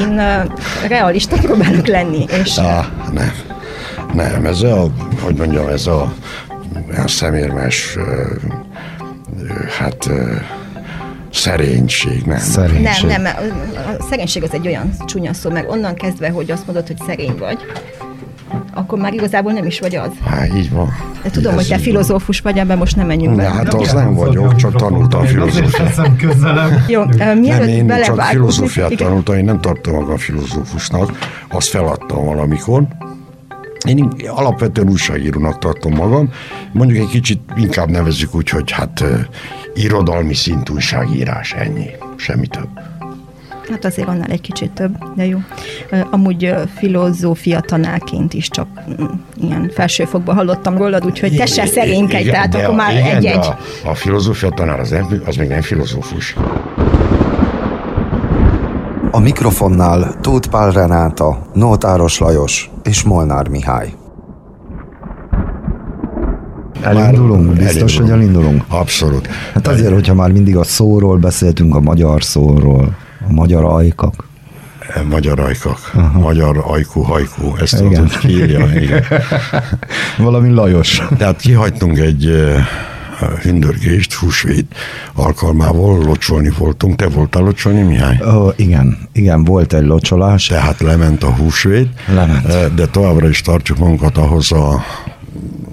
Én uh, realista próbálok lenni, és... Ah, nem. Nem, ez a, hogy mondjam, ez a, a szemérmes, hát szerénység, nem? Szerénység. Nem, nem, a szerénység az egy olyan csúnya szó, meg onnan kezdve, hogy azt mondod, hogy szerény vagy, akkor már igazából nem is vagy az. Hát így van. De tudom, hogy te filozófus vagy, ebben most nem menjünk De be. hát az nem vagyok, csak tanultam filozófiát. Jó, Nem, mielőtt én csak filozófiát tanultam, én nem tartom magam filozófusnak, azt feladtam valamikor. Én alapvetően újságírónak tartom magam, mondjuk egy kicsit inkább nevezzük úgy, hogy hát irodalmi szintű újságírás, ennyi, semmi több. Hát azért annál egy kicsit több, de jó. Amúgy filozófia tanárként is csak mm, ilyen felsőfokban hallottam rólad, úgyhogy te se szerénkedj, tehát akkor már egy-egy. A, a filozófia tanár az, nem, az még nem filozófus. A mikrofonnál Tóth Pál Renáta, Nótáros Lajos és Molnár Mihály. Elindulunk? Biztos, hogy elindulunk? Abszolút. Hát azért, hogyha már mindig a szóról beszéltünk, a magyar szóról, a magyar ajkak. Magyar ajkak, magyar ajkú, hajkú, ezt Igen. tudod, írja. Igen. Valami Lajos. Tehát kihagytunk egy eh, hündörgést, húsvét alkalmával, locsolni voltunk. Te voltál locsolni, Mihály? Ó, igen, igen, volt egy locsolás. Tehát lement a húsvét, Lement. eh, de továbbra is tartjuk magunkat ahhoz a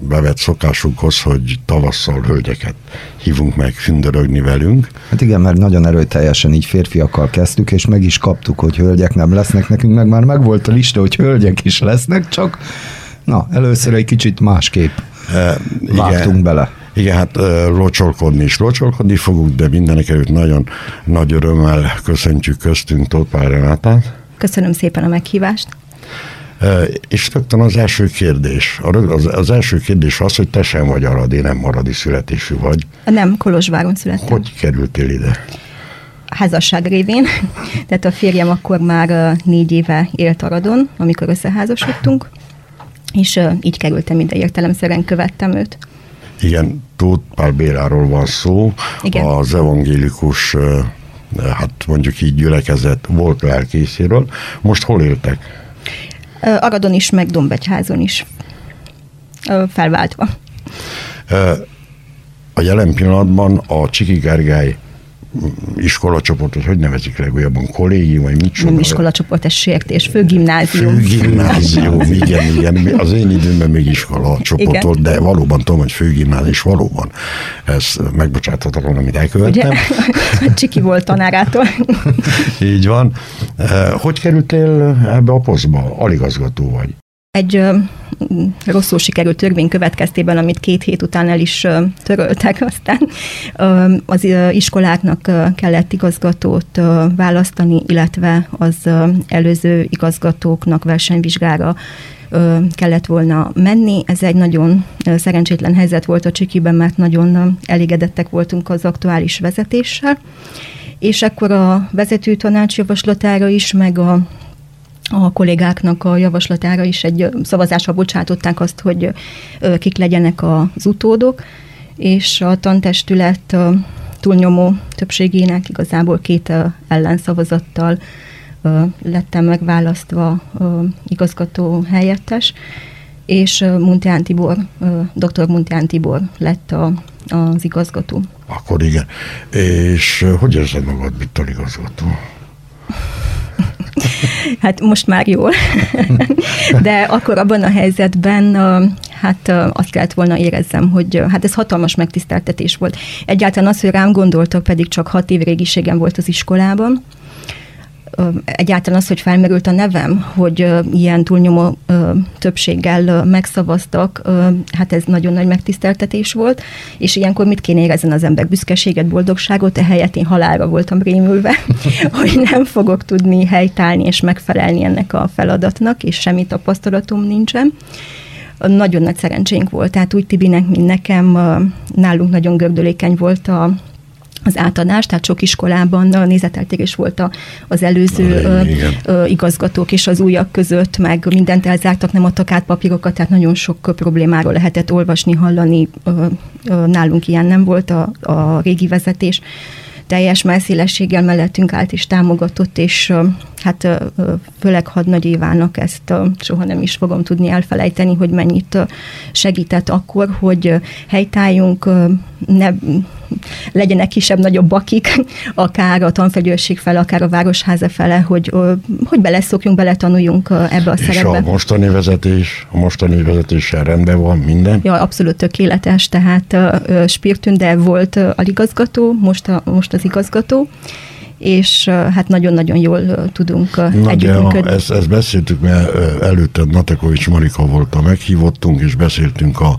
bevett szokásunkhoz, hogy tavasszal hölgyeket hívunk meg hündörögni velünk. Hát igen, mert nagyon erőteljesen így férfiakkal kezdtük, és meg is kaptuk, hogy hölgyek nem lesznek nekünk, meg már megvolt a lista, hogy hölgyek is lesznek, csak na, először egy kicsit másképp Eh, vágtunk bele. Igen, hát eh, locsolkodni is locsolkodni fogunk, de mindenek előtt nagyon nagy örömmel köszöntjük köztünk Tóth Pál Renátát. Köszönöm szépen a meghívást. És rögtön az első kérdés. Az, az első kérdés az, hogy te sem vagy aradi, nem maradi születésű vagy. Nem, Kolozsváron születtem. Hogy kerültél ide? házasság révén. Tehát a férjem akkor már négy éve élt Aradon, amikor összeházasodtunk, és így kerültem ide, értelemszerűen követtem őt. Igen, Tóth Pál Béláról van szó, Igen. az evangélikus, hát mondjuk így gyülekezet volt lelkészéről. Most hol éltek? Aradon is, meg Dombegyházon is. Felváltva. A jelen pillanatban a Csiki Gergely iskolacsoportot, hogy nevezik legújabban, kollégium, vagy mit Nem iskolacsoport, ez sértés, főgimnázium. Főgimnázium, igen, igen. Az én időmben még iskola csoport Igen. volt, de valóban tudom, hogy főgimnázium, és valóban ez megbocsáthatatlan, amit Ugye? elkövettem. Csiki volt tanárától. Így van. Eh, Hogy kerültél ebbe a posztba? Aligazgató vagy. Egy rosszul sikerült törvény következtében, amit két hét után el is töröltek aztán, az iskoláknak kellett igazgatót választani, illetve az előző igazgatóknak versenyvizsgára kellett volna menni. Ez egy nagyon szerencsétlen helyzet volt a Csikiben, mert nagyon elégedettek voltunk az aktuális vezetéssel. És akkor a vezető tanács javaslatára is, meg a a kollégáknak a javaslatára is egy szavazásra bocsátották azt, hogy kik legyenek az utódok, és a tantestület túlnyomó többségének igazából két ellenszavazattal lettem megválasztva igazgató helyettes, és ö, Munteán Tibor, dr. Munteán Tibor lett a, az igazgató. Akkor igen. És hogy érzed magad, Bittal igazgató? Hát most már jól. De akkor abban a helyzetben hát azt kellett volna érezzem, hogy hát ez hatalmas megtiszteltetés volt. Egyáltalán az, hogy rám gondoltak, pedig csak hat év régiségem volt az iskolában, egyáltalán az, hogy felmerült a nevem, hogy ilyen túlnyomó többséggel megszavaztak, hát ez nagyon nagy megtiszteltetés volt, és ilyenkor mit kéne érezni az ember? Büszkeséget, boldogságot, ehelyett én halálra voltam rémülve, hogy nem fogok tudni helytállni és megfelelni ennek a feladatnak, és semmi tapasztalatom nincsen. Nagyon nagy szerencsénk volt, tehát úgy Tibinek, mint nekem, nálunk nagyon gördülékeny volt a az átadás, tehát sok iskolában nézeteltérés volt a, az előző ö, igazgatók és az újak között, meg mindent elzártak, nem adtak át papírokat, tehát nagyon sok problémáról lehetett olvasni, hallani. Ö, ö, nálunk ilyen nem volt a, a régi vezetés. Teljes messzélességgel mellettünk állt és támogatott, és hát főleg Hadnagy Évának ezt soha nem is fogom tudni elfelejteni, hogy mennyit segített akkor, hogy helytájunk ne legyenek kisebb-nagyobb bakik, akár a tanfegyőrség fele, akár a városháza fele, hogy, hogy beleszokjunk, beletanuljunk ebbe a És szerepbe. a mostani vezetés, a mostani vezetéssel rendben van minden? Ja, abszolút tökéletes, tehát Spirtünde volt uh, aligazgató, most, a, most az igazgató, és hát nagyon-nagyon jól tudunk Na, együttműködni. ezt, ezt beszéltük, mert előtte Natekovics Marika volt a meghívottunk, és beszéltünk a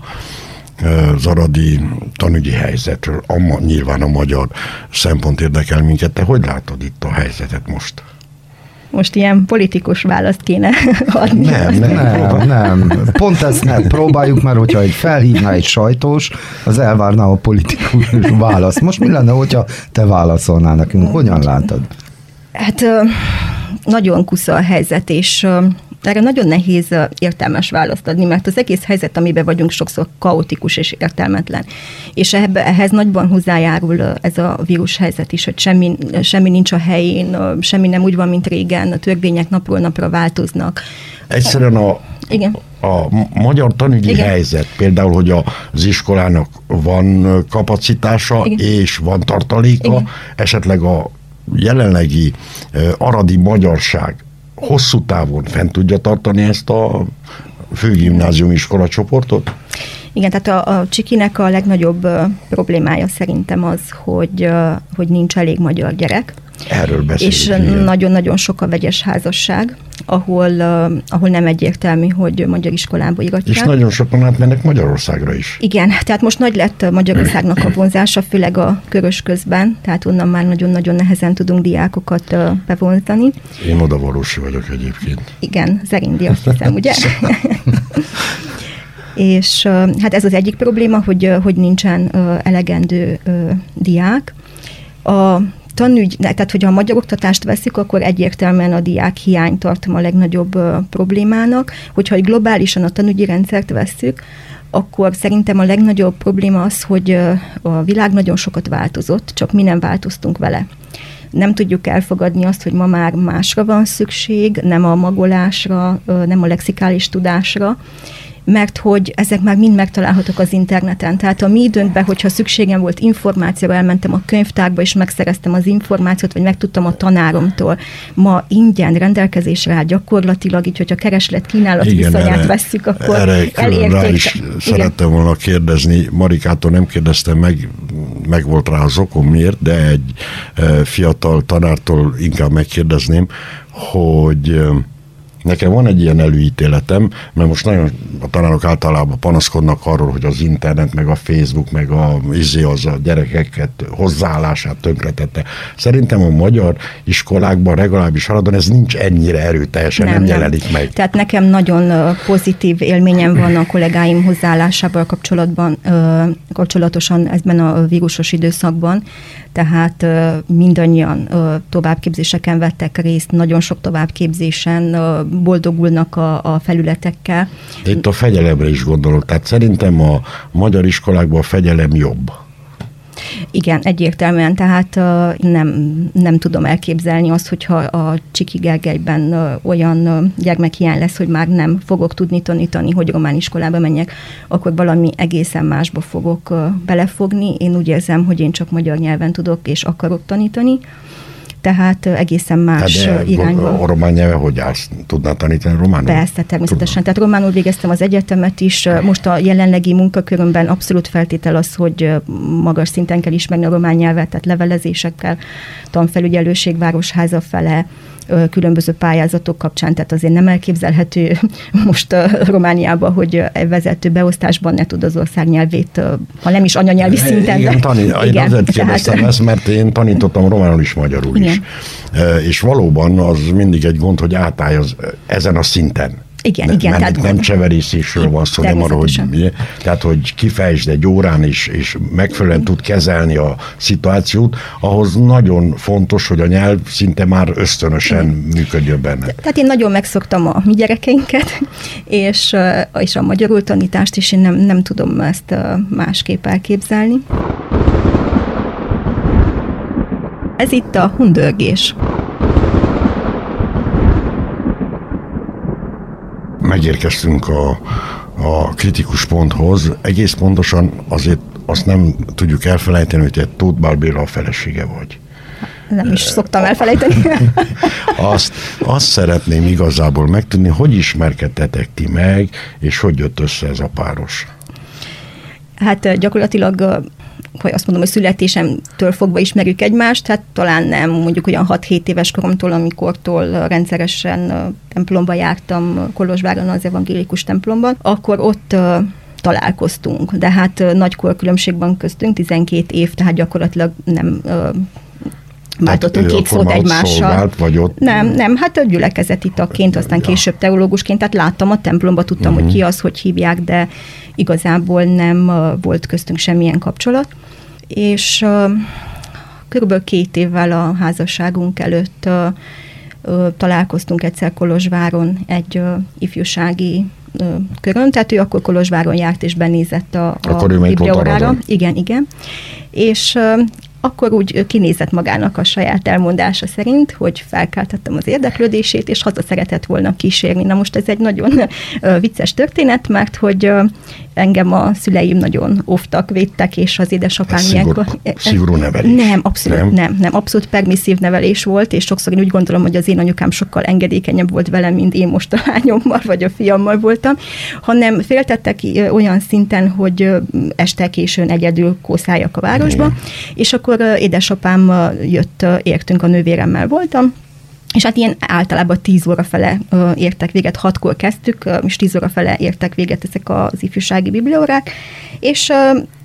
az aradi tanügyi helyzetről. A, nyilván a magyar szempont érdekel minket. Te hogy látod itt a helyzetet most? Most ilyen politikus választ kéne adni. Nem, nem. Nem, nem. Pont ezt nem próbáljuk, mert hogyha egy felhívná egy sajtós, az elvárná a politikus választ. Most mi lenne, hogyha te válaszolnál nekünk? Hogyan látod? Hát nagyon kusza a helyzet, és erre nagyon nehéz értelmes választ adni, mert az egész helyzet, amiben vagyunk, sokszor kaotikus és értelmetlen. És ebbe, ehhez nagyban hozzájárul ez a vírus helyzet is, hogy semmi, semmi nincs a helyén, semmi nem úgy van, mint régen, a törvények napról napra változnak. Egyszerűen a, Igen. a magyar tanügyi Igen. helyzet, például, hogy az iskolának van kapacitása Igen. és van tartaléka, Igen. esetleg a jelenlegi aradi magyarság hosszú távon fent tudja tartani ezt a főgimnázium iskola csoportot? Igen, tehát a, a Csikinek a legnagyobb problémája szerintem az, hogy, hogy nincs elég magyar gyerek. Erről beszélünk. És nagyon-nagyon sok a vegyes házasság, ahol, uh, ahol nem egyértelmű, hogy magyar iskolába iratják. És nagyon sokan átmennek Magyarországra is. Igen, tehát most nagy lett Magyarországnak a vonzása, főleg a körös közben, tehát onnan már nagyon-nagyon nehezen tudunk diákokat uh, bevonzani. Én odavalósi vagyok egyébként. Igen, Zerindi azt hiszem, ugye? És hát ez az egyik probléma, hogy, hogy nincsen elegendő diák. A tanügy, tehát hogyha a magyar oktatást veszik, akkor egyértelműen a diák hiány tartom a legnagyobb uh, problémának. Hogyha egy globálisan a tanügyi rendszert vesszük, akkor szerintem a legnagyobb probléma az, hogy uh, a világ nagyon sokat változott, csak mi nem változtunk vele nem tudjuk elfogadni azt, hogy ma már másra van szükség, nem a magolásra, nem a lexikális tudásra, mert hogy ezek már mind megtalálhatók az interneten. Tehát a mi időnkben, hogyha szükségem volt információra, elmentem a könyvtárba, és megszereztem az információt, vagy megtudtam a tanáromtól. Ma ingyen rendelkezésre áll gyakorlatilag, így hogyha kereslet kínálat viszonyát vesszük, akkor erre külön rá is Igen. szerettem volna kérdezni. Marikától nem kérdeztem meg, meg volt rá az okom miért, de egy e, fiatal tanártól inkább megkérdezném, hogy e, Nekem van egy ilyen előítéletem, mert most nagyon a tanárok általában panaszkodnak arról, hogy az internet, meg a Facebook, meg a izé az a gyerekeket hozzáállását tönkretette. Szerintem a magyar iskolákban, legalábbis haladon ez nincs ennyire erőteljesen, nem, nem jelenik meg. Tehát nekem nagyon pozitív élményem van a kollégáim hozzáállásával kapcsolatban, kapcsolatosan ebben a vírusos időszakban, tehát mindannyian továbbképzéseken vettek részt, nagyon sok továbbképzésen boldogulnak a, a felületekkel. Itt a fegyelemre is gondolok, tehát szerintem a magyar iskolákban a fegyelem jobb. Igen, egyértelműen, tehát uh, nem, nem tudom elképzelni azt, hogyha a Csiki Gergelyben uh, olyan uh, gyermekhiány lesz, hogy már nem fogok tudni tanítani, hogy román iskolába menjek, akkor valami egészen másba fogok belefogni. Én úgy érzem, hogy én csak magyar nyelven tudok és akarok tanítani, tehát egészen más hát irányban. A román nyelve hogy állsz? Tudnál tanítani románul? Persze, természetesen. Tudom. Tehát románul végeztem az egyetemet is. Most a jelenlegi munkakörömben abszolút feltétel az, hogy magas szinten kell ismerni a román nyelvet, tehát levelezésekkel, tanfelügyelőség, városháza fele, különböző pályázatok kapcsán, tehát azért nem elképzelhető most Romániában, hogy vezető beosztásban ne tud az ország nyelvét, ha nem is anyanyelvi szinten. Igen, de... tani, igen, azért kérdeztem tehát... ezt, mert én tanítottam románul is, magyarul igen. is. És valóban az mindig egy gond, hogy átállj az, ezen a szinten. Igen, ne, igen. Tehát nem cseverészésről van szó, nem arra, hogy, tehát, hogy kifejtsd egy órán is, és megfelelően tud kezelni a szituációt, ahhoz nagyon fontos, hogy a nyelv szinte már ösztönösen működjön benne. Tehát én nagyon megszoktam a mi gyerekeinket, és, és a magyarul tanítást, és én nem, nem tudom ezt másképp elképzelni. Ez itt a hundörgés. Megérkeztünk a, a kritikus ponthoz. Egész pontosan azért azt nem tudjuk elfelejteni, hogy te Tóth Bálbéla a felesége vagy. Nem is szoktam elfelejteni. azt, azt szeretném igazából megtudni, hogy ismerkedtetek ti meg, és hogy jött össze ez a páros? Hát gyakorlatilag hogy azt mondom, hogy születésemtől fogva ismerjük egymást, hát talán nem, mondjuk olyan 6-7 éves koromtól, amikortól rendszeresen templomba jártam Kolozsváron, az evangélikus templomban, akkor ott találkoztunk, de hát nagy korkülönbség van köztünk, 12 év, tehát gyakorlatilag nem váltottunk két szót egymással. vagy ott... Nem, nem, hát a gyülekezeti tagként, aztán ja. később teológusként, tehát láttam a templomba, tudtam, uh-huh. hogy mhm. ki az, hogy hívják, de igazából nem volt köztünk semmilyen kapcsolat. És uh, körülbelül két évvel a házasságunk előtt uh, uh, találkoztunk egyszer Kolozsváron egy uh, ifjúsági körön, tehát ő akkor Kolozsváron járt és benézett a, a bibliórára. Igen, igen. És akkor úgy kinézett magának a saját elmondása szerint, hogy felkeltettem az érdeklődését, és haza szeretett volna kísérni. Na most ez egy nagyon vicces történet, mert hogy engem a szüleim nagyon óvtak, védtek, és az édesapám szigor, ilyenkor... Szigorú nevelés. Nem, abszolút nem. nem, nem, abszolút permisszív nevelés volt, és sokszor én úgy gondolom, hogy az én anyukám sokkal engedékenyebb volt velem, mint én most a lányommal, vagy a fiammal voltam, hanem féltettek olyan szinten, hogy este későn egyedül kószáljak a városba, Igen. és akkor édesapám jött, értünk a nővéremmel voltam, és hát ilyen általában 10 óra fele értek véget, hatkor kezdtük, és 10 óra fele értek véget ezek az ifjúsági bibliórák, és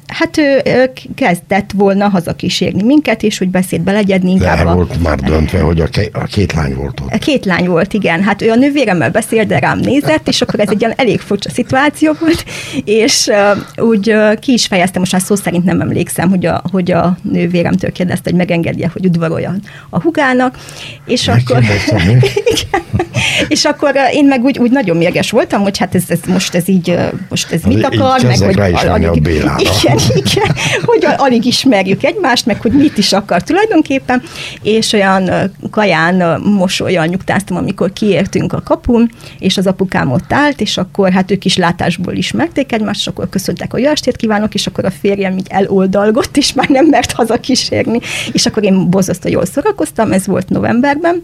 Hát ő, ő kezdett volna hazakísérni minket, és hogy beszédbe legyedni inkább. De a... volt már döntve, hogy a, ke- a két lány volt ott. A két lány volt, igen. Hát ő a nővéremmel beszélt, de rám nézett, és akkor ez egy ilyen elég furcsa szituáció volt, és uh, úgy uh, ki is fejeztem, most már szó szerint nem emlékszem, hogy a, hogy a nővéremtől kérdezte, hogy megengedje, hogy udvaroljon a hugának, és akkor... és akkor én meg úgy, úgy nagyon mérges voltam, hogy hát ez, ez most ez így, most ez mit akar, meg hogy... Rá is a Igen, igen, hogy alig ismerjük egymást, meg hogy mit is akar tulajdonképpen, és olyan kaján mosolyan nyugtáztam, amikor kiértünk a kapun, és az apukám ott állt, és akkor hát ők is látásból ismerték egymást, és akkor köszöntek, hogy jó estét kívánok, és akkor a férjem így eloldalgott, és már nem mert hazakísérni, és akkor én borzasztó jól szórakoztam, ez volt novemberben.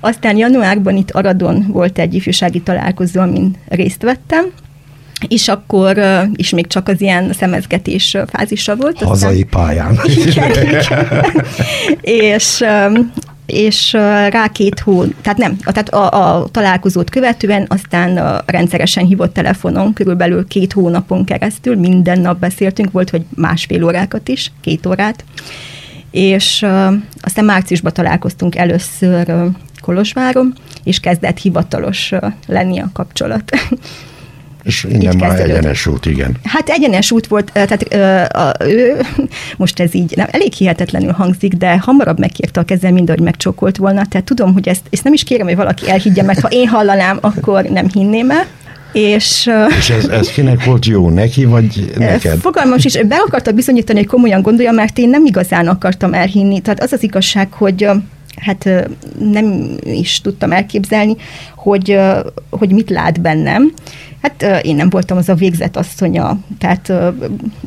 Aztán januárban itt Aradon volt egy ifjúsági találkozó, amin részt vettem, és akkor is még csak az ilyen szemezgetés fázisa volt. Hazai aztán... pályán. Igen, igen. és, és rá két hó, tehát nem, tehát a, a találkozót követően aztán rendszeresen hívott telefonon, körülbelül két hónapon keresztül minden nap beszéltünk, volt, hogy másfél órákat is, két órát, és aztán márciusban találkoztunk először Kolozsváron, és kezdett hivatalos lenni a kapcsolat. És innen már egyenes út, igen. Hát egyenes út volt, tehát ö, a, ő, most ez így nem, elég hihetetlenül hangzik, de hamarabb megkérte a kezem, mint ahogy megcsókolt volna. Tehát tudom, hogy ezt, ezt nem is kérem, hogy valaki elhiggye, mert ha én hallanám, akkor nem hinném el. És, és ez, ez kinek volt jó, neki vagy neked? Fogalmam is, be akarta bizonyítani, hogy komolyan gondolja, mert én nem igazán akartam elhinni. Tehát az az igazság, hogy hát nem is tudtam elképzelni, hogy, hogy mit lát bennem. Hát én nem voltam az a végzett asszonya, tehát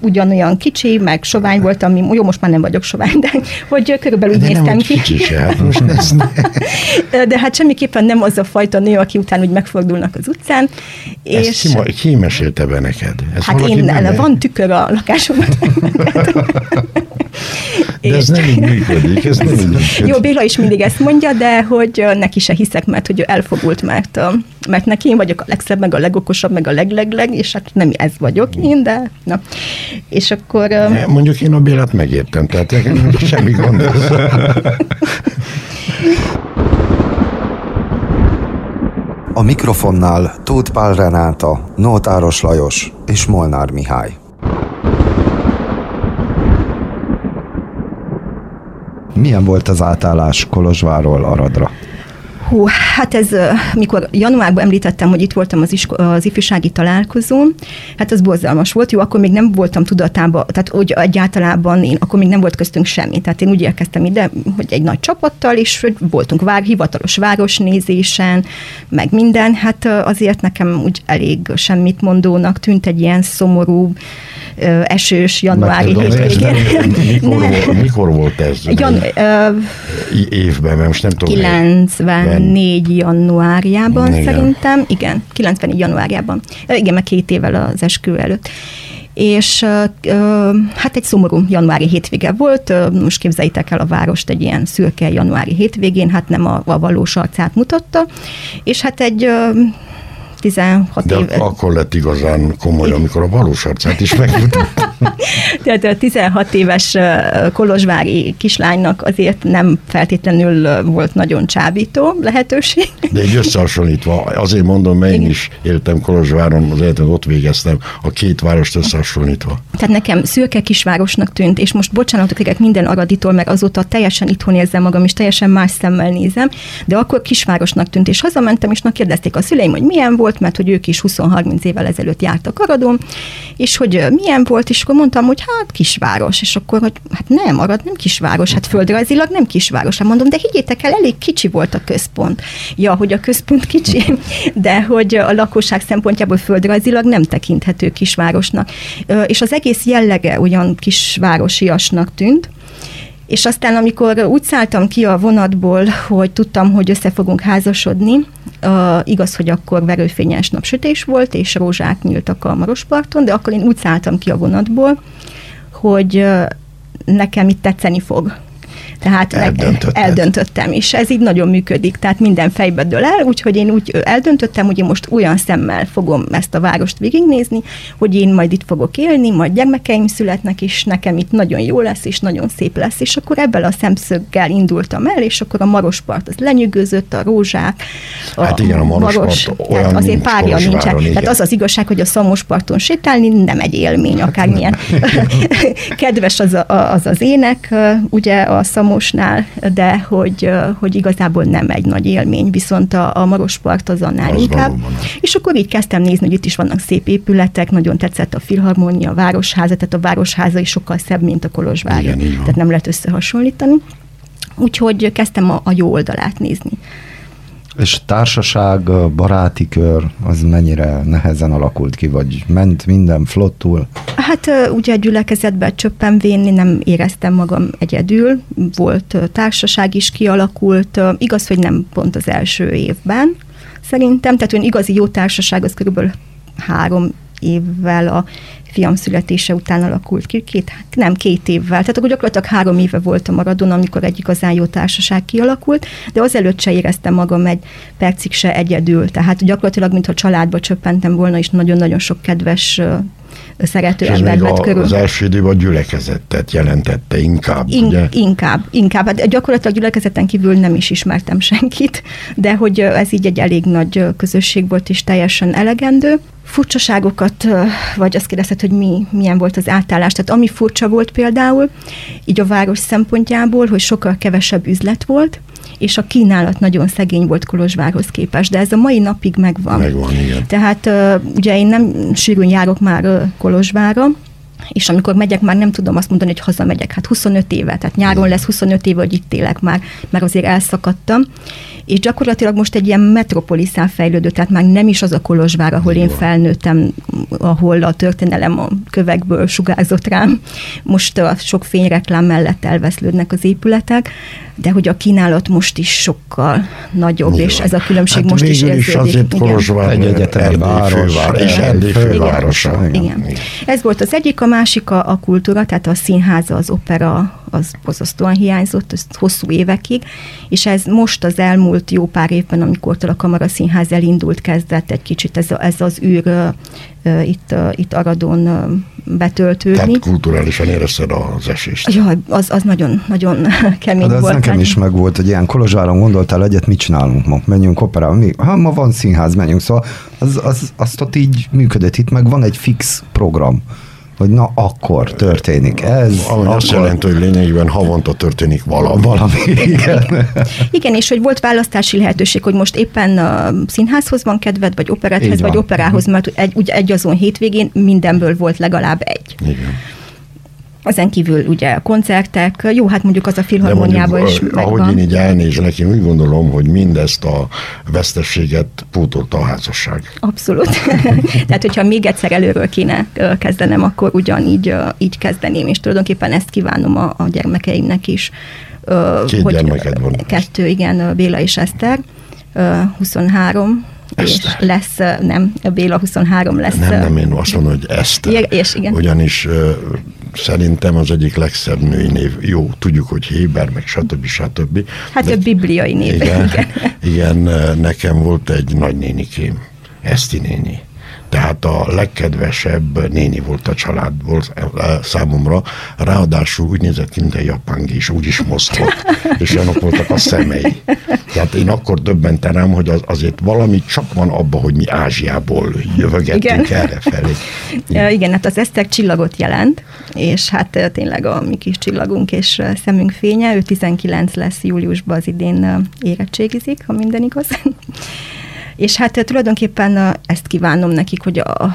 ugyanolyan kicsi, meg sovány voltam, jó, most már nem vagyok sovány, de hogy körülbelül úgy néztem ki. Kicsi se, hát most de hát semmiképpen nem az a fajta nő, aki után úgy megfordulnak az utcán. Ezt és... ki, ki mesélte be neked? Ez hát én, benne? van tükör a lakásomban. De ez nem így működik, ez nem így működik. Jó, Béla is mindig ezt mondja, de hogy neki se hiszek, mert hogy ő elfogult, mert, mert neki én vagyok a legszebb, meg a legokosabb, meg a leglegleg, és hát nem ez vagyok én, de na. És akkor... Mondjuk én a Bélát megértem, tehát semmi gond. A mikrofonnál Tóth Pál Renáta, Nótáros Lajos és Molnár Mihály. Milyen volt az átállás Kolozsváról Aradra? Hú, hát ez, mikor januárban említettem, hogy itt voltam az, isko- az ifjúsági találkozón, hát az borzalmas volt. Jó, akkor még nem voltam tudatában, tehát hogy egyáltalán én, akkor még nem volt köztünk semmi. Tehát én úgy érkeztem ide, hogy egy nagy csapattal, és voltunk vár, hivatalos városnézésen, meg minden. Hát azért nekem úgy elég semmit mondónak tűnt egy ilyen szomorú, esős januári hétvégén. Mikor, volt, mikor volt ez? Jan, évben, mert most nem tudom. 94 januárjában igen. szerintem. Igen, 94 januárjában. Igen, meg két évvel az eskü előtt és hát egy szomorú januári hétvége volt, most képzeljétek el a várost egy ilyen szürke januári hétvégén, hát nem a, a valós arcát mutatta, és hát egy 16 De éve. akkor lett igazán komoly, amikor a valós arcát is megmutatta. Tehát a 16 éves kolozsvári kislánynak azért nem feltétlenül volt nagyon csábító lehetőség. De egy összehasonlítva, azért mondom, mert én is éltem Kolozsváron, az életet ott végeztem, a két várost összehasonlítva. Tehát nekem szürke kisvárosnak tűnt, és most bocsánatot kérek minden araditól, meg azóta teljesen itthon érzem magam, és teljesen más szemmel nézem, de akkor kisvárosnak tűnt, és hazamentem, és kérdezték a szüleim, hogy milyen volt, mert hogy ők is 20-30 évvel ezelőtt jártak Aradon, és hogy milyen volt, és akkor mondtam, hogy hát kisváros, és akkor, hogy hát nem, Arad nem kisváros, hát földrajzilag nem kisváros. Hát mondom, de higgyétek el, elég kicsi volt a központ. Ja, hogy a központ kicsi, de hogy a lakosság szempontjából földrajzilag nem tekinthető kisvárosnak. És az egész jellege olyan kisvárosiasnak tűnt, és aztán, amikor úgy szálltam ki a vonatból, hogy tudtam, hogy össze fogunk házasodni, uh, igaz, hogy akkor verőfényes napsütés volt, és rózsák nyíltak a Marosparton, de akkor én úgy szálltam ki a vonatból, hogy nekem itt tetszeni fog tehát eldöntöttem, és ez így nagyon működik, tehát minden fejbe dől el, úgyhogy én úgy eldöntöttem, hogy én most olyan szemmel fogom ezt a várost végignézni, hogy én majd itt fogok élni, majd gyermekeim születnek, és nekem itt nagyon jó lesz, és nagyon szép lesz, és akkor ebből a szemszöggel indultam el, és akkor a Marospart az lenyűgözött, a rózsák, a hát igen, a Marospart Maros, olyan azért párja nincsen. Tehát az az igazság, hogy a Szamosparton sétálni nem egy élmény, akármilyen kedves az, a, az az ének, ugye a Szamos Számosnál, de hogy, hogy igazából nem egy nagy élmény, viszont a, a Marospart az annál az inkább. És akkor így kezdtem nézni, hogy itt is vannak szép épületek, nagyon tetszett a filharmónia, a városháza, tehát a városháza is sokkal szebb, mint a Kolozsvár. Tehát nem lehet összehasonlítani. Úgyhogy kezdtem a, a jó oldalát nézni. És társaság, baráti kör, az mennyire nehezen alakult ki, vagy ment minden flottul? Hát ugye gyülekezetbe csöppenvén nem éreztem magam egyedül, volt társaság is kialakult, igaz, hogy nem pont az első évben, szerintem, tehát olyan igazi jó társaság az körülbelül három évvel a fiam születése után alakult ki, két, nem két évvel. Tehát akkor gyakorlatilag három éve volt a maradon, amikor egy igazán jó társaság kialakult, de azelőtt se éreztem magam egy percig se egyedül. Tehát gyakorlatilag, mintha családba csöppentem volna, és nagyon-nagyon sok kedves szerető és ember vett körül. Az első időben a gyülekezetet jelentette inkább, In, ugye? Inkább, inkább. Hát gyakorlatilag a gyülekezeten kívül nem is ismertem senkit, de hogy ez így egy elég nagy közösség volt, és teljesen elegendő furcsaságokat, vagy azt kérdezted, hogy mi, milyen volt az átállás. Tehát ami furcsa volt például, így a város szempontjából, hogy sokkal kevesebb üzlet volt, és a kínálat nagyon szegény volt Kolozsvárhoz képest, de ez a mai napig megvan. Megvan, igen. Tehát ugye én nem sűrűn járok már Kolozsvára, és amikor megyek, már nem tudom azt mondani, hogy hazamegyek. Hát 25 éve, tehát nyáron lesz 25 éve, hogy itt élek már, mert azért elszakadtam. És gyakorlatilag most egy ilyen metropoliszá fejlődött, tehát már nem is az a Kolozsvár, ahol én felnőttem, ahol a történelem a kövekből sugárzott rám. Most a sok fényreklám mellett elveszlődnek az épületek, de hogy a kínálat most is sokkal nagyobb, Nyilván. és ez a különbség hát most is érződik. is azért Kolozsvár egy egyetemi város, főváros, és Erdély fővárosa. Igen. Igen. Igen. Ez volt az egyik, a másik a, a kultúra, tehát a színháza, az opera, az borzasztóan hiányzott, ez hosszú évekig, és ez most az elmúlt jó pár évben, amikor a Kamara Színház elindult, kezdett egy kicsit ez, a, ez az űr uh, itt, uh, itt Aradon uh, betöltődni. Tehát kulturálisan érezted az esést. Jaj, az, az nagyon, nagyon kemény De az volt. nekem is meg volt, hogy ilyen Kolozsváron gondoltál egyet, mit csinálunk ma? Menjünk operálni. Mi? Ha ma van színház, menjünk. Szóval az, az, azt ott így működött. Itt meg van egy fix program hogy na akkor történik ez. Ami akkor... azt jelenti, hogy lényegében havonta történik valami. Valami, igen. Igen, és hogy volt választási lehetőség, hogy most éppen a színházhoz van kedved, vagy operethez, vagy operához, mert egy, ugye egy azon hétvégén mindenből volt legalább egy. Igen. Ezen kívül ugye koncertek, jó, hát mondjuk az a De filharmoniában is mondjuk, ahogy megvan. én így elnézlek, én úgy gondolom, hogy mindezt a vesztességet pótolta a házasság. Abszolút. Tehát, hogyha még egyszer előről kéne kezdenem, akkor ugyanígy így kezdeném, és tulajdonképpen ezt kívánom a, a gyermekeimnek is. Két gyermeked van. Kettő, igen, Béla és Eszter. Ö, 23, És lesz, nem, a Béla 23 lesz. Nem, nem, én azt mondom, hogy. Igen, és igen. Ugyanis szerintem az egyik legszebb női név. Jó, tudjuk, hogy Héber, meg stb. stb. Hát De- a bibliai név. Igen, igen. nekem volt egy nagynénikém, Eszti néni. Tehát a legkedvesebb néni volt a család volt uh, számomra. Ráadásul úgy nézett ki, mint egy japán és úgy is mozgott, és olyanok voltak a szemei. Tehát én akkor döbbentem rám, hogy az, azért valami csak van abba, hogy mi Ázsiából jövögettünk Igen. erre felé. Ja, igen, hát az Eszter csillagot jelent, és hát tényleg a mi kis csillagunk és szemünk fénye, ő 19 lesz júliusban az idén érettségizik, ha minden igaz. és hát ö, tulajdonképpen ö, ezt kívánom nekik, hogy a,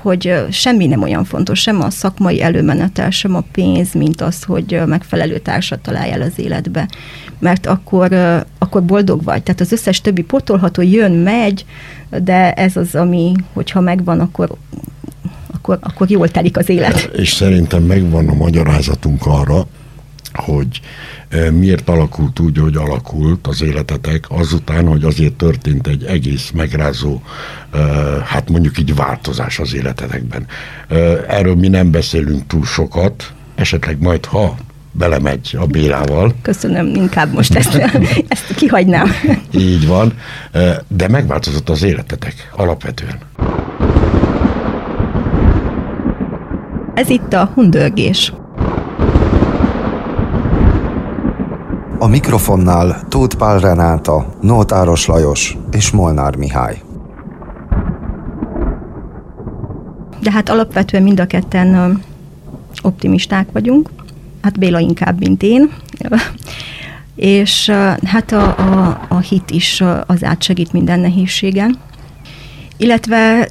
hogy ö, semmi nem olyan fontos, sem a szakmai előmenetel, sem a pénz, mint az, hogy megfelelő társat találjál az életbe. Mert akkor, akkor boldog vagy. Tehát az összes többi potolható jön, megy, de ez az, ami, hogyha megvan, akkor akkor, akkor jól telik az élet. És szerintem megvan a magyarázatunk arra, hogy miért alakult úgy, hogy alakult az életetek, azután, hogy azért történt egy egész megrázó, hát mondjuk így változás az életetekben. Erről mi nem beszélünk túl sokat, esetleg majd, ha belemegy a Bélával, Köszönöm, inkább most ezt, ezt kihagynám. így van, de megváltozott az életetek alapvetően. Ez itt a hundörgés. A mikrofonnál Tóth Pál Renáta, Nótáros Lajos és Molnár Mihály. De hát alapvetően mind a ketten optimisták vagyunk. Hát Béla inkább, mint én. És hát a, a, a hit is az átsegít minden nehézségen. Illetve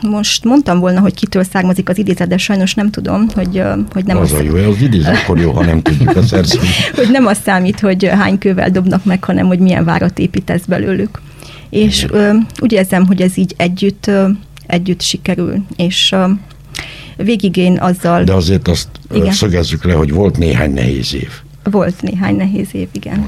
most mondtam volna, hogy kitől származik az idézet, de sajnos nem tudom, hogy, hogy nem az a jó, az idéz, akkor jó, ha nem tudjuk a szerzőt. hogy nem az számít, hogy hány kővel dobnak meg, hanem hogy milyen várat építesz belőlük. És ö, úgy érzem, hogy ez így együtt, ö, együtt sikerül, és ö, végig én azzal De azért azt Igen. Szögezzük le, hogy volt néhány nehéz év. volt néhány nehéz év, igen.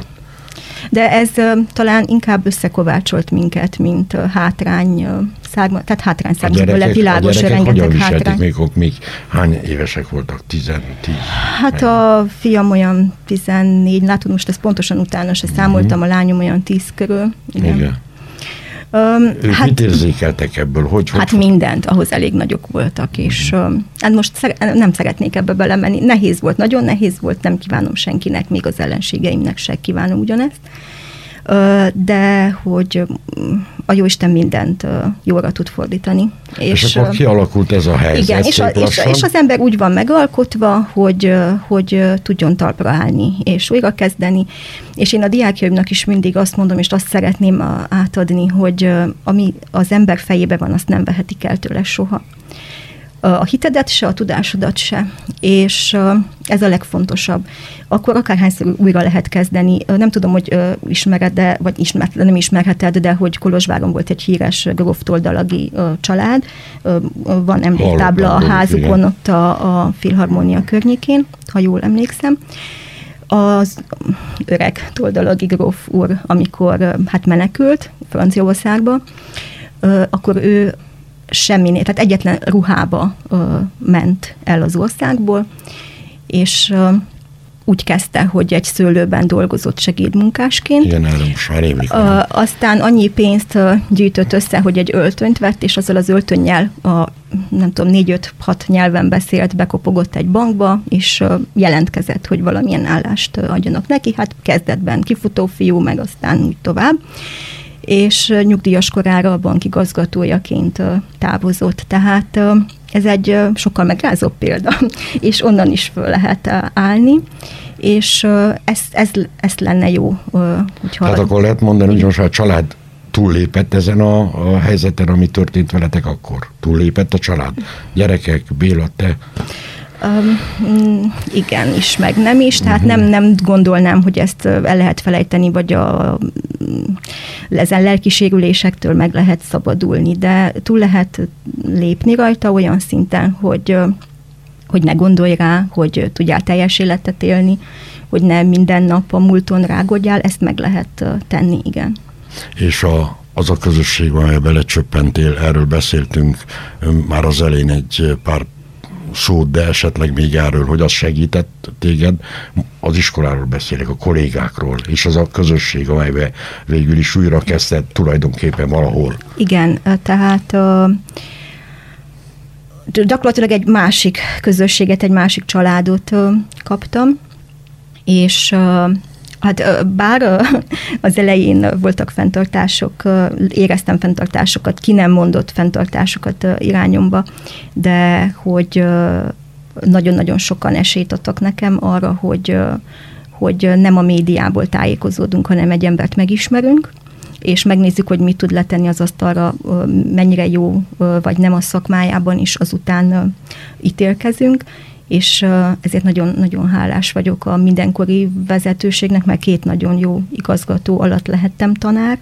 De ez talán inkább összekovácsolt minket, mint hátrány szárma, tehát hátrány belőle, gyerekek, a világos, gyerekek rengeteg hátrány. még, még hány évesek voltak? Tizen, tíz? Hát a fiam olyan 14, látod most ezt pontosan utána se számoltam, a lányom olyan 10 körül. Igen. Igen. Öm, Ők hát, mit érzékeltek ebből? Hogy, Hát hogy mindent, ahhoz elég nagyok voltak, és uh, hát most szere- nem szeretnék ebbe belemenni. Nehéz volt, nagyon nehéz volt, nem kívánom senkinek, még az ellenségeimnek se kívánom ugyanezt. De hogy uh, a Jóisten mindent jóra tud fordítani. és, és akkor kialakult ez a helyzet igen, és, a, és, és az ember úgy van megalkotva, hogy, hogy tudjon talpra állni, és újra kezdeni. És én a diákjaimnak is mindig azt mondom, és azt szeretném átadni, hogy ami az ember fejébe van, azt nem vehetik el tőle soha. A hitedet se, a tudásodat se. És ez a legfontosabb. Akkor akárhányszor újra lehet kezdeni. Nem tudom, hogy ismered, de, vagy ismert, nem ismerheted, de hogy Kolozsváron volt egy híres gróf toldalagi ö, család. Van emléktábla a házukon, igen. ott a, a filharmónia környékén, ha jól emlékszem. Az öreg toldalagi gróf úr, amikor hát menekült Franciaországba, akkor ő semminél, tehát egyetlen ruhába ö, ment el az országból, és ö, úgy kezdte, hogy egy szőlőben dolgozott segédmunkásként. Igen, rémlik. Ö, aztán annyi pénzt ö, gyűjtött össze, hogy egy öltönyt vett, és azzal az öltönnyel a nem tudom, négy-öt-hat nyelven beszélt, bekopogott egy bankba, és ö, jelentkezett, hogy valamilyen állást ö, adjanak neki. Hát kezdetben kifutó fiú, meg aztán úgy tovább és nyugdíjas korára a bank igazgatójaként távozott. Tehát ez egy sokkal megrázóbb példa, és onnan is föl lehet állni, és ez, ez, ez lenne jó. Hogyha Tehát akkor lehet mondani, hogy most a család túllépett ezen a, a helyzeten, ami történt veletek akkor? Túllépett a család? Gyerekek, Béla, te? Um, igen is, meg nem is, tehát nem, nem gondolnám, hogy ezt el lehet felejteni, vagy a, ezen lelkisérülésektől meg lehet szabadulni, de túl lehet lépni rajta olyan szinten, hogy hogy ne gondolj rá, hogy tudjál teljes életet élni, hogy ne minden nap a múlton rágodjál, ezt meg lehet tenni, igen. És a, az a közösség, amelybe belecsöppentél, erről beszéltünk már az elején egy pár szót, de esetleg még erről, hogy az segített téged, az iskoláról beszélek, a kollégákról, és az a közösség, amelybe végül is újra kezdett tulajdonképpen valahol. Igen, tehát gyakorlatilag egy másik közösséget, egy másik családot kaptam, és Hát bár az elején voltak fenntartások, éreztem fenntartásokat, ki nem mondott fenntartásokat irányomba, de hogy nagyon-nagyon sokan esélyt adtak nekem arra, hogy, hogy nem a médiából tájékozódunk, hanem egy embert megismerünk, és megnézzük, hogy mit tud letenni az asztalra, mennyire jó vagy nem a szakmájában is, azután ítélkezünk, és ezért nagyon, nagyon hálás vagyok a mindenkori vezetőségnek, mert két nagyon jó igazgató alatt lehettem tanár,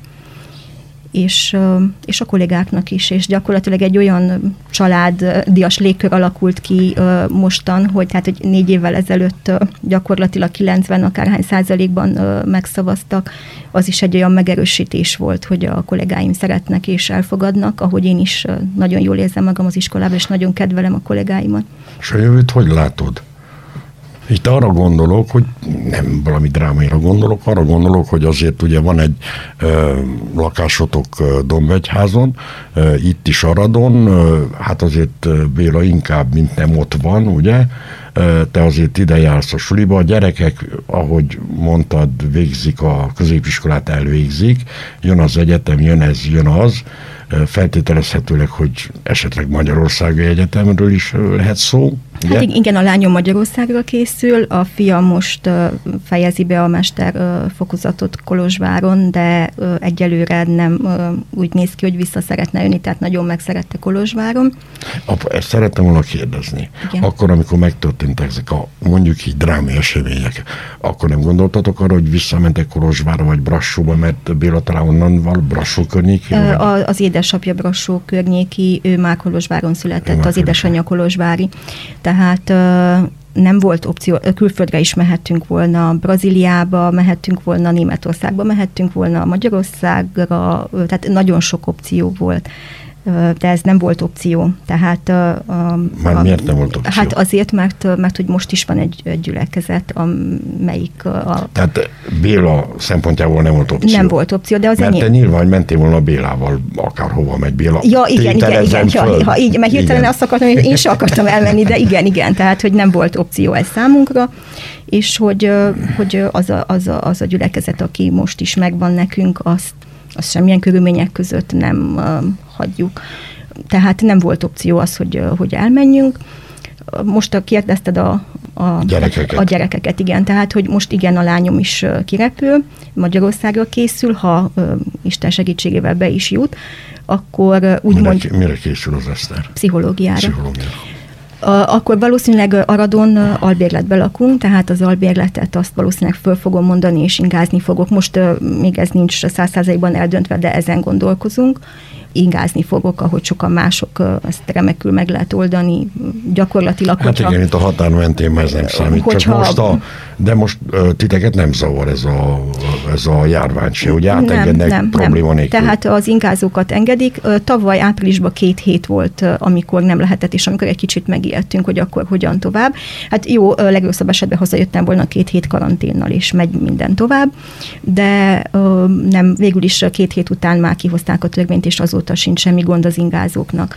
és, és a kollégáknak is, és gyakorlatilag egy olyan családdias légkör alakult ki mostan, hogy tehát hogy négy évvel ezelőtt gyakorlatilag 90 akárhány százalékban megszavaztak, az is egy olyan megerősítés volt, hogy a kollégáim szeretnek és elfogadnak, ahogy én is nagyon jól érzem magam az iskolában, és nagyon kedvelem a kollégáimat. És a jövőt hogy látod? Itt arra gondolok, hogy nem valami drámaira gondolok, arra gondolok, hogy azért ugye van egy ö, lakásotok Dombegyházon, ö, itt is Aradon, ö, hát azért Béla inkább, mint nem ott van, ugye? Te azért ide jársz a suliba, a gyerekek, ahogy mondtad, végzik a középiskolát, elvégzik, jön az egyetem, jön ez, jön az, feltételezhetőleg, hogy esetleg Magyarországi Egyetemről is lehet szó. Ugye? Hát igen, a lányom Magyarországra készül, a fiam most fejezi be a mester fokozatot Kolozsváron, de egyelőre nem úgy néz ki, hogy vissza szeretne jönni, tehát nagyon megszerette Kolozsváron. Apa, ezt szerettem volna kérdezni. Igen. Akkor, amikor megtörténtek ezek a mondjuk így drámai események, akkor nem gondoltatok arra, hogy visszamentek Kolozsvárra vagy Brassóba, mert Béla talán onnan van Brassó környékén? Az édesapja Brassó környéki, ő már Kolozsváron született, az édesanyja Kolozsvári. Tehát nem volt opció, külföldre is mehettünk volna, Brazíliába mehettünk volna, Németországba mehettünk volna, Magyarországra, tehát nagyon sok opció volt de ez nem volt opció. Tehát, Már a, miért nem volt opció? Hát azért, mert, mert hogy most is van egy, egy gyülekezet, amelyik... A, Tehát Béla szempontjából nem volt opció? Nem volt opció, de az Mert enyém... te nyilván mentél volna Bélával, akárhova megy Béla. Ja, igen, igen, igen, ha, ha, így, mert hirtelen igen. azt akartam, hogy én sem akartam elmenni, de igen, igen, tehát, hogy nem volt opció ez számunkra, és hogy, hogy az, a, az, a, az a gyülekezet, aki most is megvan nekünk, azt azt semmilyen körülmények között nem hagyjuk. Tehát nem volt opció az, hogy, hogy elmenjünk. Most a, kérdezted a, a, gyerekeket. a gyerekeket, igen. Tehát, hogy most igen, a lányom is kirepül, Magyarországra készül, ha uh, Isten segítségével be is jut, akkor úgymond... Mire, mire készül az Eszter? Pszichológiára. Pszichológiára akkor valószínűleg Aradon albérletbe lakunk, tehát az albérletet azt valószínűleg föl fogom mondani, és ingázni fogok. Most még ez nincs száz százalékban eldöntve, de ezen gondolkozunk ingázni fogok, ahogy sokan mások, ezt remekül meg lehet oldani gyakorlatilag. Hát hogyha, igen, itt a határ mentén ez nem számít, hogyha, csak most a, de most titeket nem zavar ez a, ez a járvány se, hogy átengednek nem, nem, probléma nem. nélkül. Tehát az ingázókat engedik. Tavaly áprilisban két hét volt, amikor nem lehetett, és amikor egy kicsit megijedtünk, hogy akkor hogyan tovább. Hát jó, legrosszabb esetben hazajöttem volna két hét karanténnal, és megy minden tovább, de nem, végül is két hét után már kihozták a törvényt, és azóta sincs semmi gond az ingázóknak.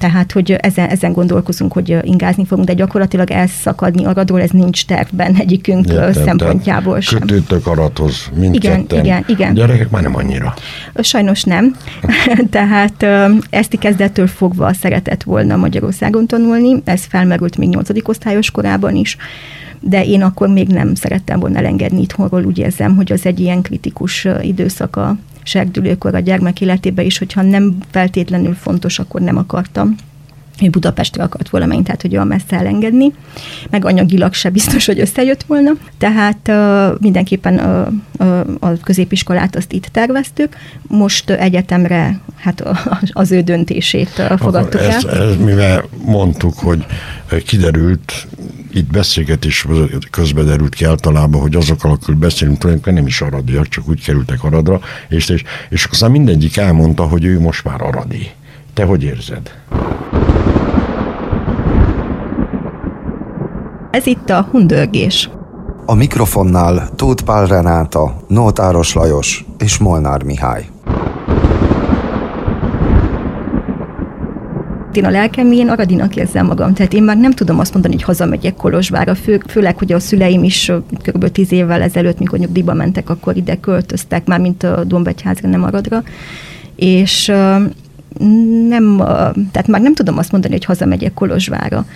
Tehát, hogy ezen, ezen gondolkozunk, hogy ingázni fogunk, de gyakorlatilag elszakadni aradról, ez nincs tervben egyikünk Értem, szempontjából sem. Kötődtök aradhoz mindketten. Igen, igen, igen. Gyerekek már nem annyira. Sajnos nem. Tehát ezt kezdettől fogva szeretett volna Magyarországon tanulni, ez felmerült még nyolcadik osztályos korában is de én akkor még nem szerettem volna elengedni itthonról, úgy érzem, hogy az egy ilyen kritikus időszak a serdülőkor a gyermek életében is, hogyha nem feltétlenül fontos, akkor nem akartam hogy Budapestre akart valamint, tehát hogy olyan messze elengedni, meg anyagilag se biztos, hogy összejött volna. Tehát uh, mindenképpen uh, uh, a középiskolát azt itt terveztük, most egyetemre hát az ő döntését uh, fogadtuk ez, el. Ez, mivel mondtuk, hogy kiderült, itt beszélgetés közben derült ki általában, hogy azokkal, akik beszélünk, tulajdonképpen nem is aradiak, csak úgy kerültek aradra, és, és, és aztán mindegyik elmondta, hogy ő most már aradi. Te hogy érzed? Ez itt a hundörgés. A mikrofonnál Tóth Pál Renáta, Nótáros Lajos és Molnár Mihály. én a lelkem én aradinak érzem magam. Tehát én már nem tudom azt mondani, hogy hazamegyek Kolozsvára, fő, főleg, hogy a szüleim is kb. tíz évvel ezelőtt, mikor nyugdíjba mentek, akkor ide költöztek, már mint a Dombegyházra, nem Aradra. És nem, tehát már nem tudom azt mondani, hogy hazamegyek Kolozsvára.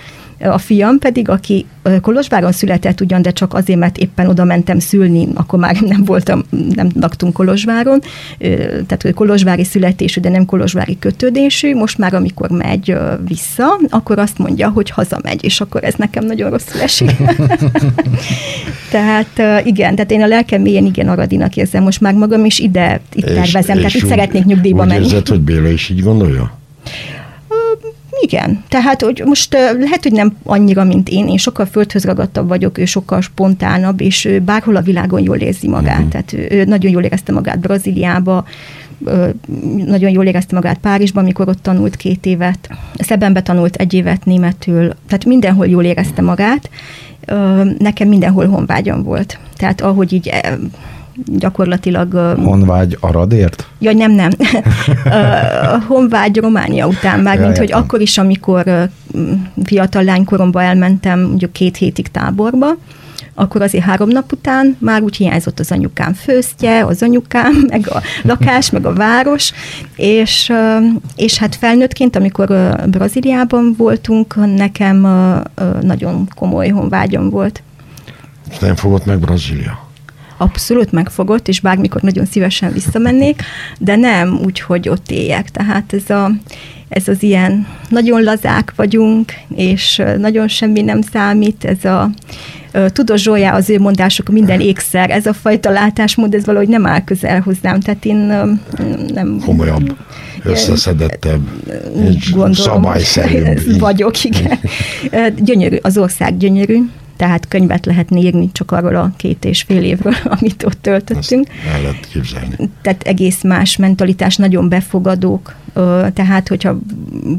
A fiam pedig, aki Kolozsváron született ugyan, de csak azért, mert éppen oda mentem szülni, akkor már nem voltam, nem laktunk Kolozsváron, tehát Kolozsvári születésű, de nem Kolozsvári kötődésű, most már amikor megy vissza, akkor azt mondja, hogy hazamegy, és akkor ez nekem nagyon rosszul esik. tehát igen, tehát én a lelkem mélyen igen aradinak érzem, most már magam is ide itt és, tervezem, és tehát itt szeretnék nyugdíjba úgy menni. Érzed, hogy Béla is így gondolja? Igen, tehát hogy most lehet, hogy nem annyira, mint én, én sokkal földhöz ragadtabb vagyok, ő sokkal spontánabb, és ő bárhol a világon jól érzi magát. Uh-huh. Tehát ő nagyon jól érezte magát Brazíliába, nagyon jól érezte magát Párizsban, amikor ott tanult két évet. Szebenbe tanult egy évet németül, tehát mindenhol jól érezte magát. Nekem mindenhol honvágyam volt. Tehát ahogy így gyakorlatilag... Honvágy Aradért? Ja, nem, nem. Honvágy Románia után már, mint hogy akkor is, amikor fiatal lánykoromban elmentem mondjuk két hétig táborba, akkor azért három nap után már úgy hiányzott az anyukám főztje, az anyukám, meg a lakás, meg a város, és, és hát felnőttként, amikor Brazíliában voltunk, nekem nagyon komoly honvágyom volt. Nem fogott meg Brazília? Abszolút megfogott, és bármikor nagyon szívesen visszamennék, de nem úgy, hogy ott éljek. Tehát ez, a, ez az ilyen, nagyon lazák vagyunk, és nagyon semmi nem számít, ez a tudod Zsójá az ő mondások, minden ékszer, ez a fajta látásmód, ez valahogy nem áll közel hozzám, tehát én nem... Komolyabb, összeszedettebb, szabályszerűbb. Vagyok, igen. Gyönyörű, az ország gyönyörű, tehát könyvet lehetne írni csak arról a két és fél évről, amit ott töltöttünk. Ezt el lehet képzelni. Tehát egész más mentalitás, nagyon befogadók, tehát hogyha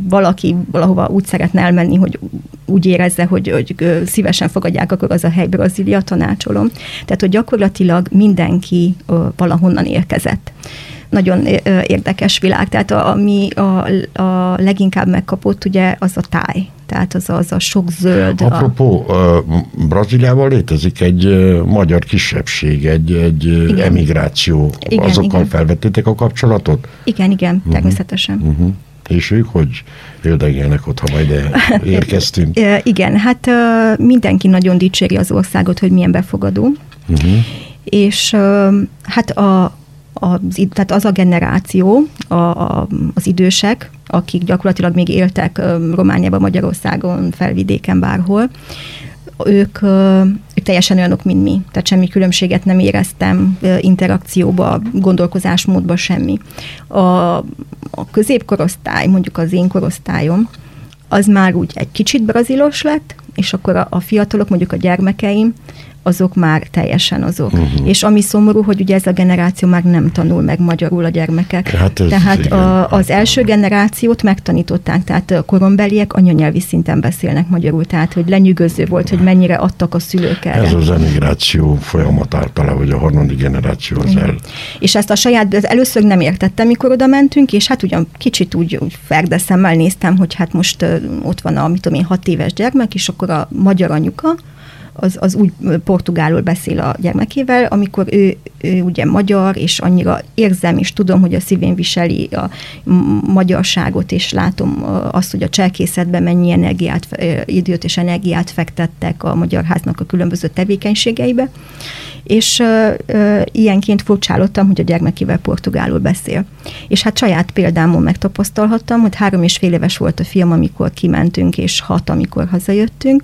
valaki valahova úgy szeretne elmenni, hogy úgy érezze, hogy, hogy szívesen fogadják, akkor az a hely Brazília, tanácsolom. Tehát, hogy gyakorlatilag mindenki valahonnan érkezett nagyon érdekes világ. Tehát ami a, a leginkább megkapott, ugye, az a táj. Tehát az, az a sok zöld. Apropó, a... Brazíliában létezik egy magyar kisebbség, egy, egy igen. emigráció. Igen, Azokkal igen. felvettétek a kapcsolatot? Igen, igen, uh-huh. természetesen. Uh-huh. És ők hogy érdekelnek ott, ha majd érkeztünk? Igen, hát mindenki nagyon dicséri az országot, hogy milyen befogadó. Uh-huh. És hát a, az, tehát az a generáció, a, a, az idősek, akik gyakorlatilag még éltek Romániában, Magyarországon, felvidéken, bárhol, ők, ők teljesen olyanok, mint mi. Tehát semmi különbséget nem éreztem interakcióba, gondolkozásmódba, semmi. A, a középkorosztály, mondjuk az én korosztályom, az már úgy egy kicsit brazilos lett, és akkor a, a fiatalok, mondjuk a gyermekeim, azok már teljesen azok. Uh-huh. És ami szomorú, hogy ugye ez a generáció már nem tanul meg magyarul a gyermekek. Hát ez tehát a, az első generációt megtanították, tehát a korombeliek anyanyelvi szinten beszélnek magyarul, tehát hogy lenyűgöző volt, hogy mennyire adtak a szülők erre. Ez az emigráció folyamat általában, hogy a harmadik generáció az el. És ezt a saját, az először nem értettem, mikor oda mentünk, és hát ugyan kicsit úgy, úgy ferdeszemmel néztem, hogy hát most ott van a, mit tudom én, hat éves gyermek, és akkor a magyar anyuka, az, az úgy portugálul beszél a gyermekével, amikor ő, ő ugye magyar, és annyira érzem, és tudom, hogy a szívén viseli a magyarságot, és látom azt, hogy a cselkészetben mennyi energiát, időt és energiát fektettek a Magyar Háznak a különböző tevékenységeibe, és uh, uh, ilyenként furcsálottam, hogy a gyermekével portugálul beszél. És hát saját példámon megtapasztalhattam, hogy három és fél éves volt a fiam, amikor kimentünk, és hat, amikor hazajöttünk,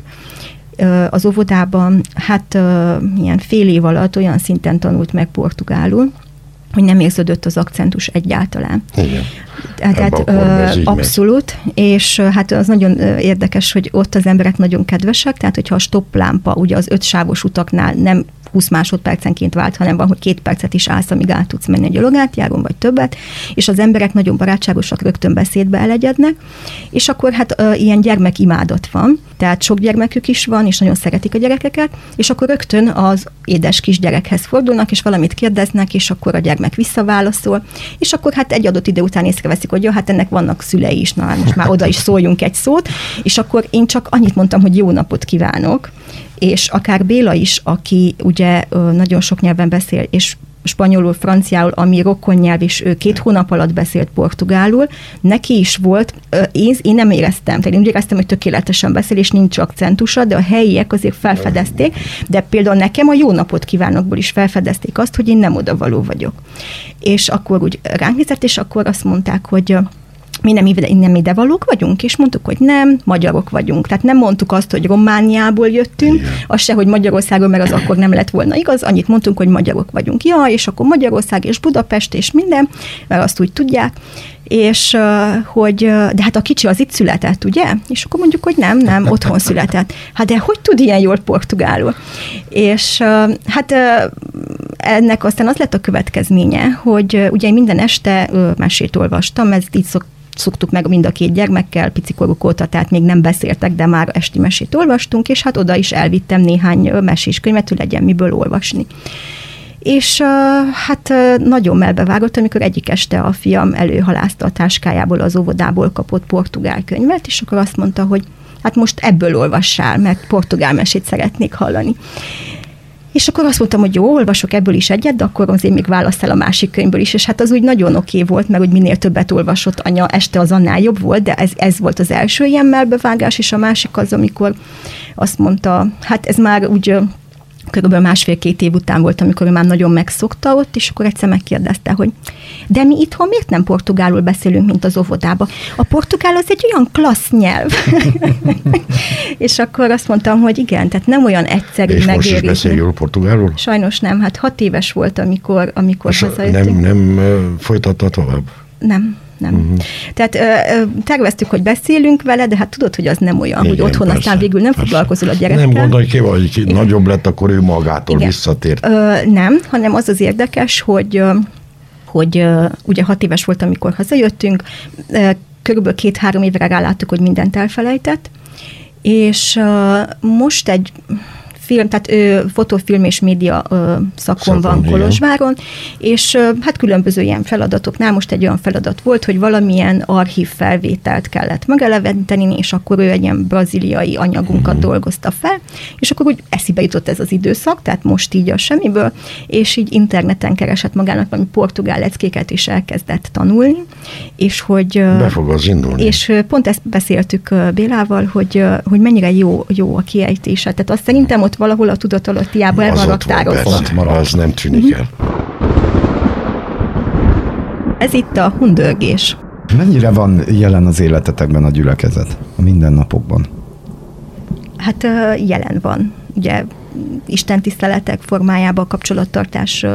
az óvodában, hát ilyen fél év alatt olyan szinten tanult meg portugálul, hogy nem érződött az akcentus egyáltalán. Igen. Tehát abszolút, megy. és hát az nagyon érdekes, hogy ott az emberek nagyon kedvesek, tehát hogyha a stopplámpa ugye az ötsávos utaknál nem 20 másodpercenként vált, hanem van, hogy két percet is állsz, amíg át tudsz menni a gyalogátjáron, vagy többet, és az emberek nagyon barátságosak, rögtön beszédbe elegyednek, és akkor hát ö, ilyen gyermekimádat van, tehát sok gyermekük is van, és nagyon szeretik a gyerekeket, és akkor rögtön az édes kisgyerekhez fordulnak, és valamit kérdeznek, és akkor a gyermek visszaválaszol, és akkor hát egy adott idő után észreveszik, hogy jó, hát ennek vannak szülei is, na most már oda is szóljunk egy szót, és akkor én csak annyit mondtam, hogy jó napot kívánok, és akár Béla is, aki ugye nagyon sok nyelven beszél, és spanyolul, franciául, ami rokon nyelv, és ő két hónap alatt beszélt portugálul, neki is volt, én, én nem éreztem, tehát én úgy éreztem, hogy tökéletesen beszél, és nincs akcentusa, de a helyiek azért felfedezték, de például nekem a jó napot kívánokból is felfedezték azt, hogy én nem odavaló vagyok. És akkor úgy ránk nézett, és akkor azt mondták, hogy mi nem, nem ide valók vagyunk, és mondtuk, hogy nem, magyarok vagyunk. Tehát nem mondtuk azt, hogy Romániából jöttünk, Igen. az se, hogy Magyarországon, mert az akkor nem lett volna igaz, annyit mondtunk, hogy magyarok vagyunk. Ja, és akkor Magyarország és Budapest és minden, mert azt úgy tudják és hogy, de hát a kicsi az itt született, ugye? És akkor mondjuk, hogy nem, nem, otthon született. Hát de hogy tud ilyen jól portugálul? És hát ennek aztán az lett a következménye, hogy ugye minden este mesét olvastam, ez így szok, szoktuk meg mind a két gyermekkel, picikoruk óta, tehát még nem beszéltek, de már esti mesét olvastunk, és hát oda is elvittem néhány meséskönyvet, hogy legyen miből olvasni. És hát nagyon melbevágott, amikor egyik este a fiam előhalázta a táskájából, az óvodából kapott portugál könyvet, és akkor azt mondta, hogy hát most ebből olvassál, mert portugál mesét szeretnék hallani. És akkor azt mondtam, hogy jó, olvasok ebből is egyet, de akkor azért még választ el a másik könyvből is, és hát az úgy nagyon oké volt, mert hogy minél többet olvasott anya, este az annál jobb volt, de ez, ez volt az első ilyen melbevágás, és a másik az, amikor azt mondta, hát ez már úgy körülbelül másfél-két év után volt, amikor ő már nagyon megszokta ott, és akkor egyszer megkérdezte, hogy de mi itthon miért nem portugálul beszélünk, mint az óvodába? A portugál az egy olyan klassz nyelv. és akkor azt mondtam, hogy igen, tehát nem olyan egyszerű és megérni. most is jól portugálul? Sajnos nem, hát hat éves volt, amikor, amikor hazajöttünk. Nem, nem folytatta tovább? Nem nem. Uh-huh. Tehát ö, terveztük, hogy beszélünk vele, de hát tudod, hogy az nem olyan, Igen, hogy otthon persze, aztán végül nem persze. foglalkozol a gyerekkel. Nem gondolj ki, hogy Igen. nagyobb lett, akkor ő magától Igen. visszatért. Ö, nem, hanem az az érdekes, hogy hogy ugye hat éves volt, amikor hazajöttünk, körülbelül két-három évre ráláttuk, hogy mindent elfelejtett, és most egy film, tehát ő fotofilm és média ö, szakon Szakon, van igen. Kolozsváron, és ö, hát különböző ilyen feladatoknál most egy olyan feladat volt, hogy valamilyen archív felvételt kellett megeleveníteni, és akkor ő egy ilyen braziliai anyagunkat uh-huh. dolgozta fel, és akkor úgy eszibe jutott ez az időszak, tehát most így a semmiből, és így interneten keresett magának valami portugál leckéket, és elkezdett tanulni, és hogy... Be fog az indulni. És pont ezt beszéltük Bélával, hogy, hogy mennyire jó, jó a kiejtése. Tehát azt szerintem ott valahol a tudatalattiában el van raktározva. Az nem tűnik el. Ez itt a hundörgés. Mennyire van jelen az életetekben a gyülekezet a mindennapokban? Hát jelen van. Ugye Isten tiszteletek formájában, kapcsolattartás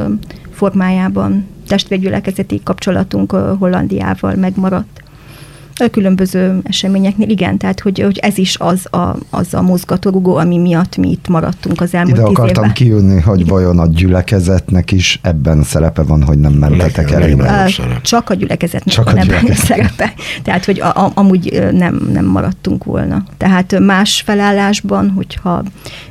formájában testvérgyülekezeti kapcsolatunk Hollandiával megmaradt. A különböző eseményeknél, igen, tehát hogy, hogy ez is az a, az a mozgatórugó, ami miatt mi itt maradtunk az elmúlt Ide tíz akartam évben. kijönni, hogy vajon a gyülekezetnek is ebben szerepe van, hogy nem mentetek el. Csak a gyülekezetnek Csak Csak a van ebben gyülekezet. szerepe. Tehát, hogy a, a, amúgy nem, nem maradtunk volna. Tehát más felállásban, hogyha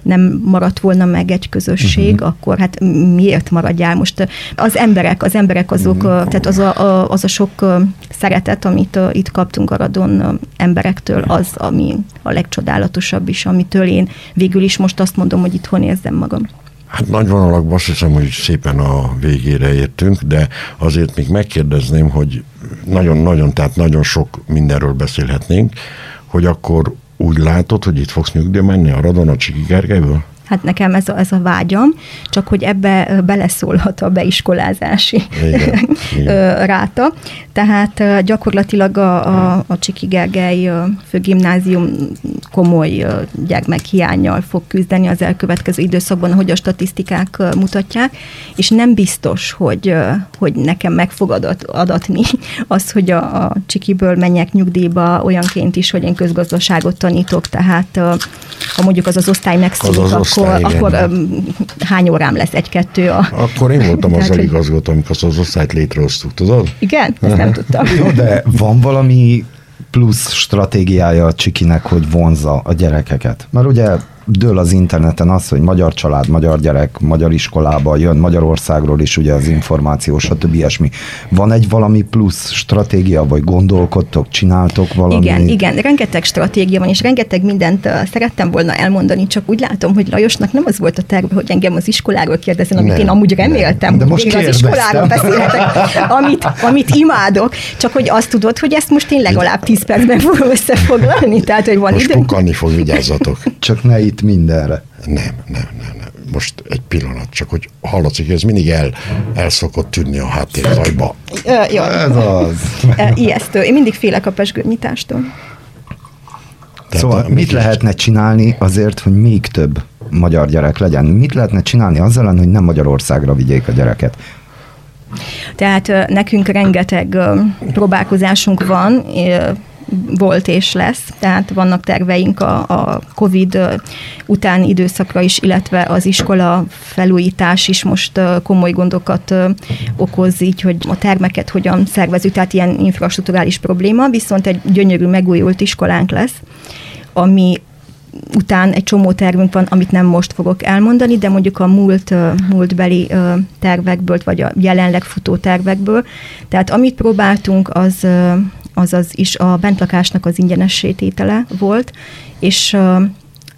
nem maradt volna meg egy közösség, uh-huh. akkor hát miért maradjál most? Az emberek, az emberek azok, uh-huh. tehát az a, a, az a sok szeretet, amit itt kaptunk a radon ö, emberektől, az, ami a legcsodálatosabb is, amitől én végül is most azt mondom, hogy itthon érzem magam. Hát nagy vonalakban azt hiszem, hogy szépen a végére értünk, de azért még megkérdezném, hogy nagyon-nagyon, tehát nagyon sok mindenről beszélhetnénk, hogy akkor úgy látod, hogy itt fogsz nyugdíj menni a Radon a Csiki Gergelyből? Hát nekem ez a, ez a vágyam, csak hogy ebbe beleszólhat a beiskolázási Igen, igen. ráta. Tehát gyakorlatilag a, a, a Csiki Gergely főgimnázium komoly gyermekhiányjal fog küzdeni az elkövetkező időszakban, ahogy a statisztikák mutatják, és nem biztos, hogy, hogy nekem meg fog adat, adatni az, hogy a, a Csikiből menjek nyugdíjba olyanként is, hogy én közgazdaságot tanítok, tehát ha mondjuk az az osztály megszűnik, Az az akkor, igen. akkor öm, hány órám lesz egy-kettő a... Akkor én voltam azzal hogy- igazgató, amikor azt az osztályt létrehoztuk, tudod? Igen? Ezt nem tudtam. Jó, de van valami plusz stratégiája a Csikinek, hogy vonzza a gyerekeket? Mert ugye dől az interneten az, hogy magyar család, magyar gyerek, magyar iskolába jön, Magyarországról is ugye az információ, stb. ilyesmi. Van egy valami plusz stratégia, vagy gondolkodtok, csináltok valamit? Igen, igen, rengeteg stratégia van, és rengeteg mindent uh, szerettem volna elmondani, csak úgy látom, hogy Lajosnak nem az volt a terve, hogy engem az iskoláról kérdezzen, amit Nem, én amúgy nem. reméltem, De hogy most én az iskoláról beszélhetek, amit, amit imádok, csak hogy azt tudod, hogy ezt most én legalább 10 percben fogom összefoglalni, tehát hogy van Most idő. fog, vigyázzatok. Csak ne itt mindenre. Nem, nem, nem, nem. Most egy pillanat, csak hogy hallatszik, hogy ez mindig el, el szokott tűnni a háttérzajba. Jó, Ez az. Ijesztő. Én mindig félek a pesgőnyitástól. Tehát Szóval a- mit lehetne csinálni azért, hogy még több magyar gyerek legyen? Mit lehetne csinálni azzal, ellen, hogy nem Magyarországra vigyék a gyereket? Tehát nekünk rengeteg próbálkozásunk van, volt és lesz, tehát vannak terveink a, a COVID utáni időszakra is, illetve az iskola felújítás is most komoly gondokat okoz, így, hogy a termeket hogyan szervezünk, tehát ilyen infrastruktúrális probléma, viszont egy gyönyörű megújult iskolánk lesz, ami után egy csomó tervünk van, amit nem most fogok elmondani, de mondjuk a múlt, múltbeli tervekből, vagy a jelenleg futó tervekből. Tehát amit próbáltunk, az, ö, az, az is a bentlakásnak az ingyenessététele volt, és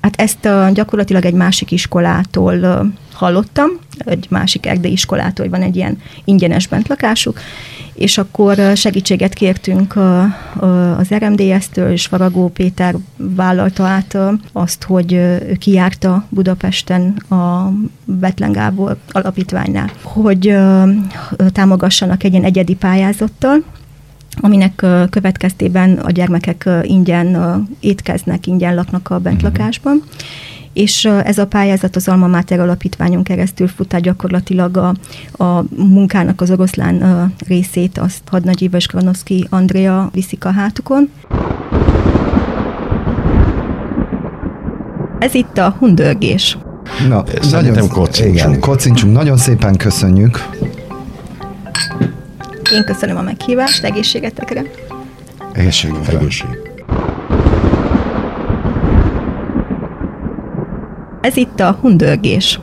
hát ezt gyakorlatilag egy másik iskolától hallottam, egy másik erdei iskolától, hogy van egy ilyen ingyenes bentlakásuk, és akkor segítséget kértünk az RMDS-től, és Faragó Péter vállalta át azt, hogy kijárta Budapesten a Betlen Gábor alapítványnál, hogy támogassanak egy ilyen egyedi pályázattal, aminek következtében a gyermekek ingyen étkeznek, ingyen laknak a bentlakásban. És ö, ez a pályázat az Alma Mater alapítványon keresztül fut, tehát gyakorlatilag a, a munkának az oroszlán ö, részét azt Hadnagy Éva és Granovszki Andrea viszik a hátukon. Ez itt a hundörgés. Na, Szerintem kocincsunk. Igen, kocincsunk. Nagyon szépen köszönjük. Én köszönöm a meghívást, egészségetekre! Egészségünkre. Egészség. Ez itt a hundörgés.